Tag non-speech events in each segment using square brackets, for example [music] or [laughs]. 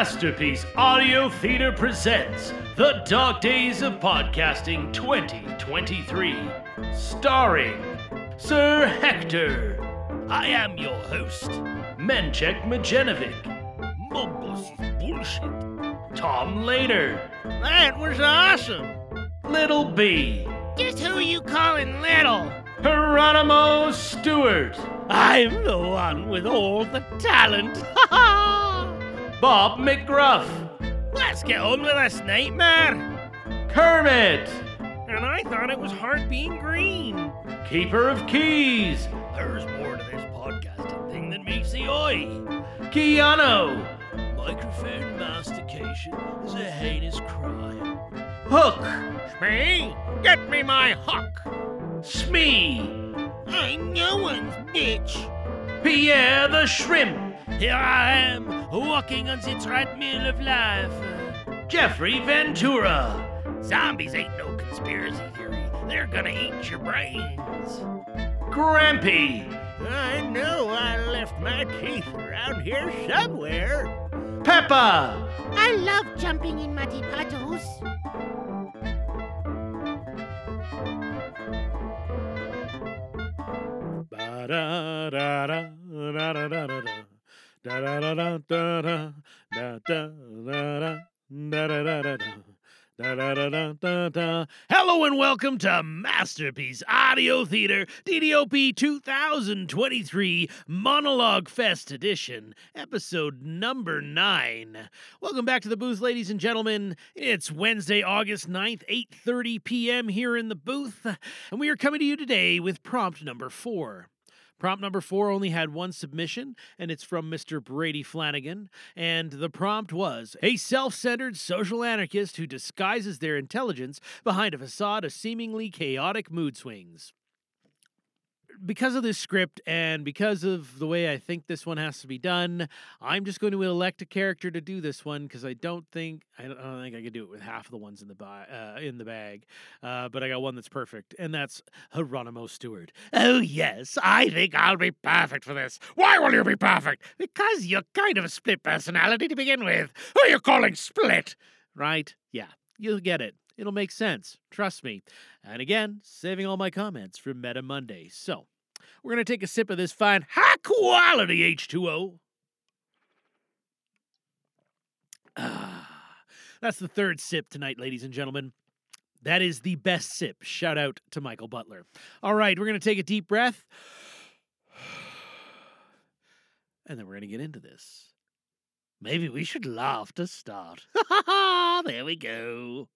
Masterpiece Audio Theater presents The Dog Days of Podcasting 2023, starring Sir Hector. I am your host, Menchek Majenovic. Mumbles is bullshit. Tom Later. That was awesome. Little B. Just who you calling little? Hieronymo Stewart. I'm the one with all the talent. [laughs] Ha ha! Bob McGruff. Let's get on with this nightmare. Kermit. And I thought it was hard being green. Keeper of Keys. There's more to this podcasting thing than meets the eye. Keanu. Microphone mastication is a heinous crime. Hook. Me? Get me my hook. Smee. I'm no one's bitch. Pierre the Shrimp. Here I am, walking on the treadmill of life. Jeffrey Ventura. Zombies ain't no conspiracy theory. They're gonna eat your brains. Grampy. I know I left my teeth around here somewhere. Peppa. I love jumping in muddy puddles. Hello and welcome to Masterpiece Audio Theater DDOP 2023 Monologue Fest Edition, episode number 9. Welcome back to the booth ladies and gentlemen. It's Wednesday, August 9th, 8:30 p.m. here in the booth, and we are coming to you today with prompt number 4. Prompt number four only had one submission, and it's from Mr. Brady Flanagan. And the prompt was a self centered social anarchist who disguises their intelligence behind a facade of seemingly chaotic mood swings. Because of this script and because of the way I think this one has to be done, I'm just going to elect a character to do this one because I don't think I don't, I don't think I could do it with half of the ones in the ba- uh, in the bag. Uh, but I got one that's perfect, and that's Hieronymo Stewart. Oh yes, I think I'll be perfect for this. Why will you be perfect? Because you're kind of a split personality to begin with. Who are you calling split? Right? Yeah, you'll get it. It'll make sense. Trust me. And again, saving all my comments for Meta Monday. So, we're going to take a sip of this fine, high quality H2O. Ah, that's the third sip tonight, ladies and gentlemen. That is the best sip. Shout out to Michael Butler. All right, we're going to take a deep breath. [sighs] And then we're going to get into this. Maybe we should laugh to start. [laughs] Ha ha ha! There we go.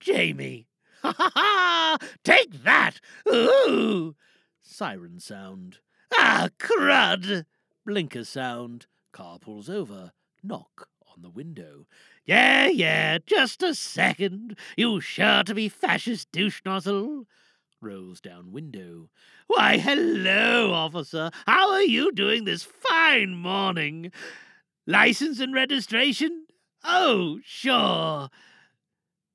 Jamie. [laughs] Ha ha ha! Take that! Ooh! Siren sound. Ah, crud! Blinker sound. Car pulls over. Knock on the window. Yeah, yeah, just a second. You sure to be fascist douche nozzle? Rolls down window. Why, hello, officer. How are you doing this fine morning? License and registration? Oh, sure.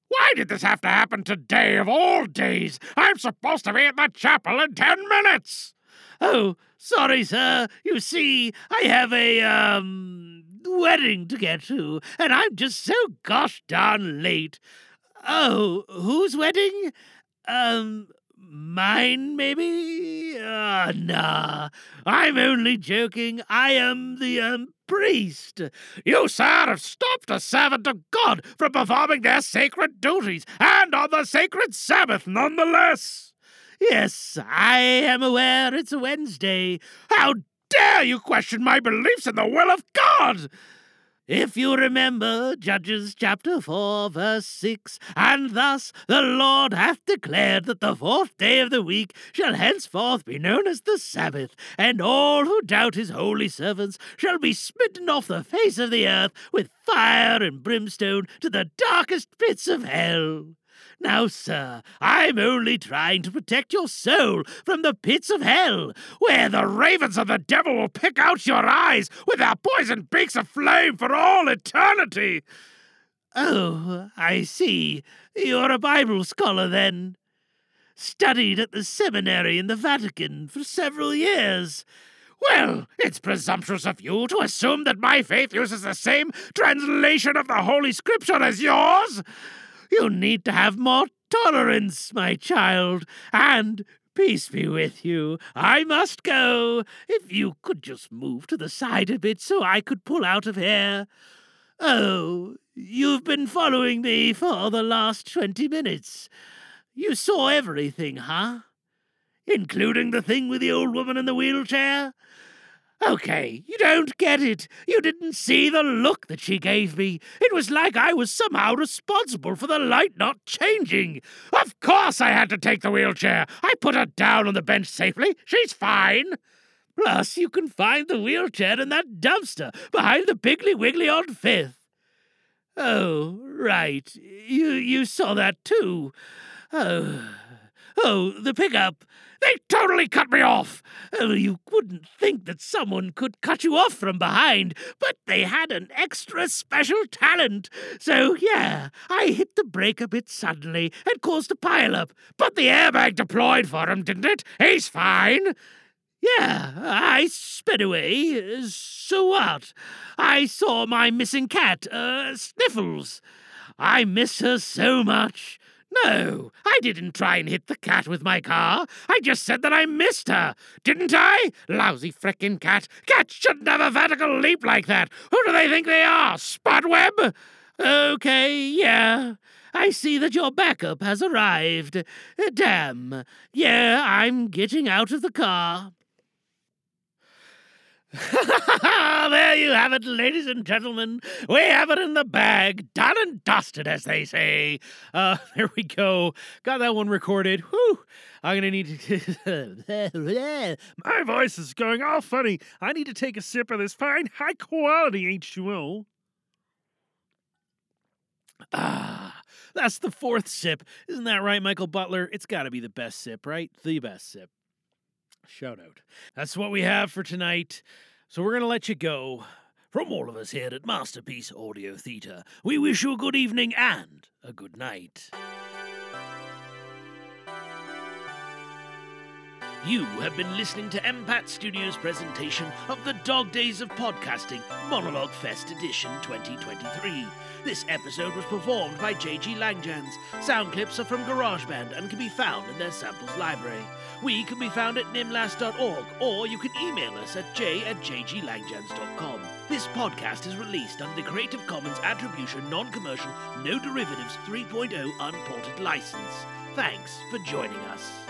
Why did this have to happen today of all days? I'm supposed to be at the chapel in ten minutes. Oh, sorry, sir. You see, I have a, um, wedding to get to, and I'm just so gosh darn late. Oh, whose wedding? Um, mine, maybe? Ah, nah. I'm only joking. I am the, um, priest. You, sir, have stopped a servant of God from performing their sacred duties, and on the sacred Sabbath, nonetheless. Yes, I am aware it's Wednesday. How dare you question my beliefs in the will of God? If you remember Judges chapter 4, verse 6, and thus the Lord hath declared that the fourth day of the week shall henceforth be known as the Sabbath, and all who doubt his holy servants shall be smitten off the face of the earth with fire and brimstone to the darkest pits of hell. Now, sir, I'm only trying to protect your soul from the pits of hell, where the ravens of the devil will pick out your eyes with their poisoned beaks of flame for all eternity. Oh, I see. You're a Bible scholar, then. Studied at the seminary in the Vatican for several years. Well, it's presumptuous of you to assume that my faith uses the same translation of the Holy Scripture as yours. You need to have more tolerance, my child, and peace be with you. I must go. If you could just move to the side a bit so I could pull out of here. Oh, you've been following me for the last twenty minutes. You saw everything, huh? Including the thing with the old woman in the wheelchair? Okay, you don't get it. You didn't see the look that she gave me. It was like I was somehow responsible for the light not changing. Of course I had to take the wheelchair. I put her down on the bench safely. She's fine. Plus, you can find the wheelchair in that dumpster behind the Piggly Wiggly on Fifth. Oh, right. You you saw that too. Oh, oh, the pickup. They totally cut me off. Oh, you wouldn't think that someone could cut you off from behind, but they had an extra special talent. So, yeah, I hit the brake a bit suddenly and caused a pileup. But the airbag deployed for him, didn't it? He's fine. Yeah, I sped away. So what? I saw my missing cat, uh, Sniffles. I miss her so much. No, I didn't try and hit the cat with my car. I just said that I missed her. Didn't I? Lousy frickin' cat. Cats shouldn't have a vertical leap like that. Who do they think they are? Spud Webb? Okay, yeah. I see that your backup has arrived. Uh, damn. Yeah, I'm getting out of the car. [laughs] there you have it, ladies and gentlemen. We have it in the bag, done and dusted, as they say. Uh, [laughs] there we go. Got that one recorded. Whew. I'm gonna need to. [laughs] My voice is going all funny. I need to take a sip of this fine, high quality H2O. ah, that's the fourth sip. Isn't that right, Michael Butler? It's got to be the best sip, right? The best sip. Shout out. That's what we have for tonight. So we're going to let you go. From all of us here at Masterpiece Audio Theatre, we wish you a good evening and a good night. You have been listening to MPAT Studios' presentation of the Dog Days of Podcasting Monologue Fest Edition 2023. This episode was performed by JG Langjans. Sound clips are from GarageBand and can be found in their samples library. We can be found at nimlas.org, or you can email us at j at jglangjans.com. This podcast is released under the Creative Commons Attribution Non Commercial No Derivatives 3.0 Unported license. Thanks for joining us.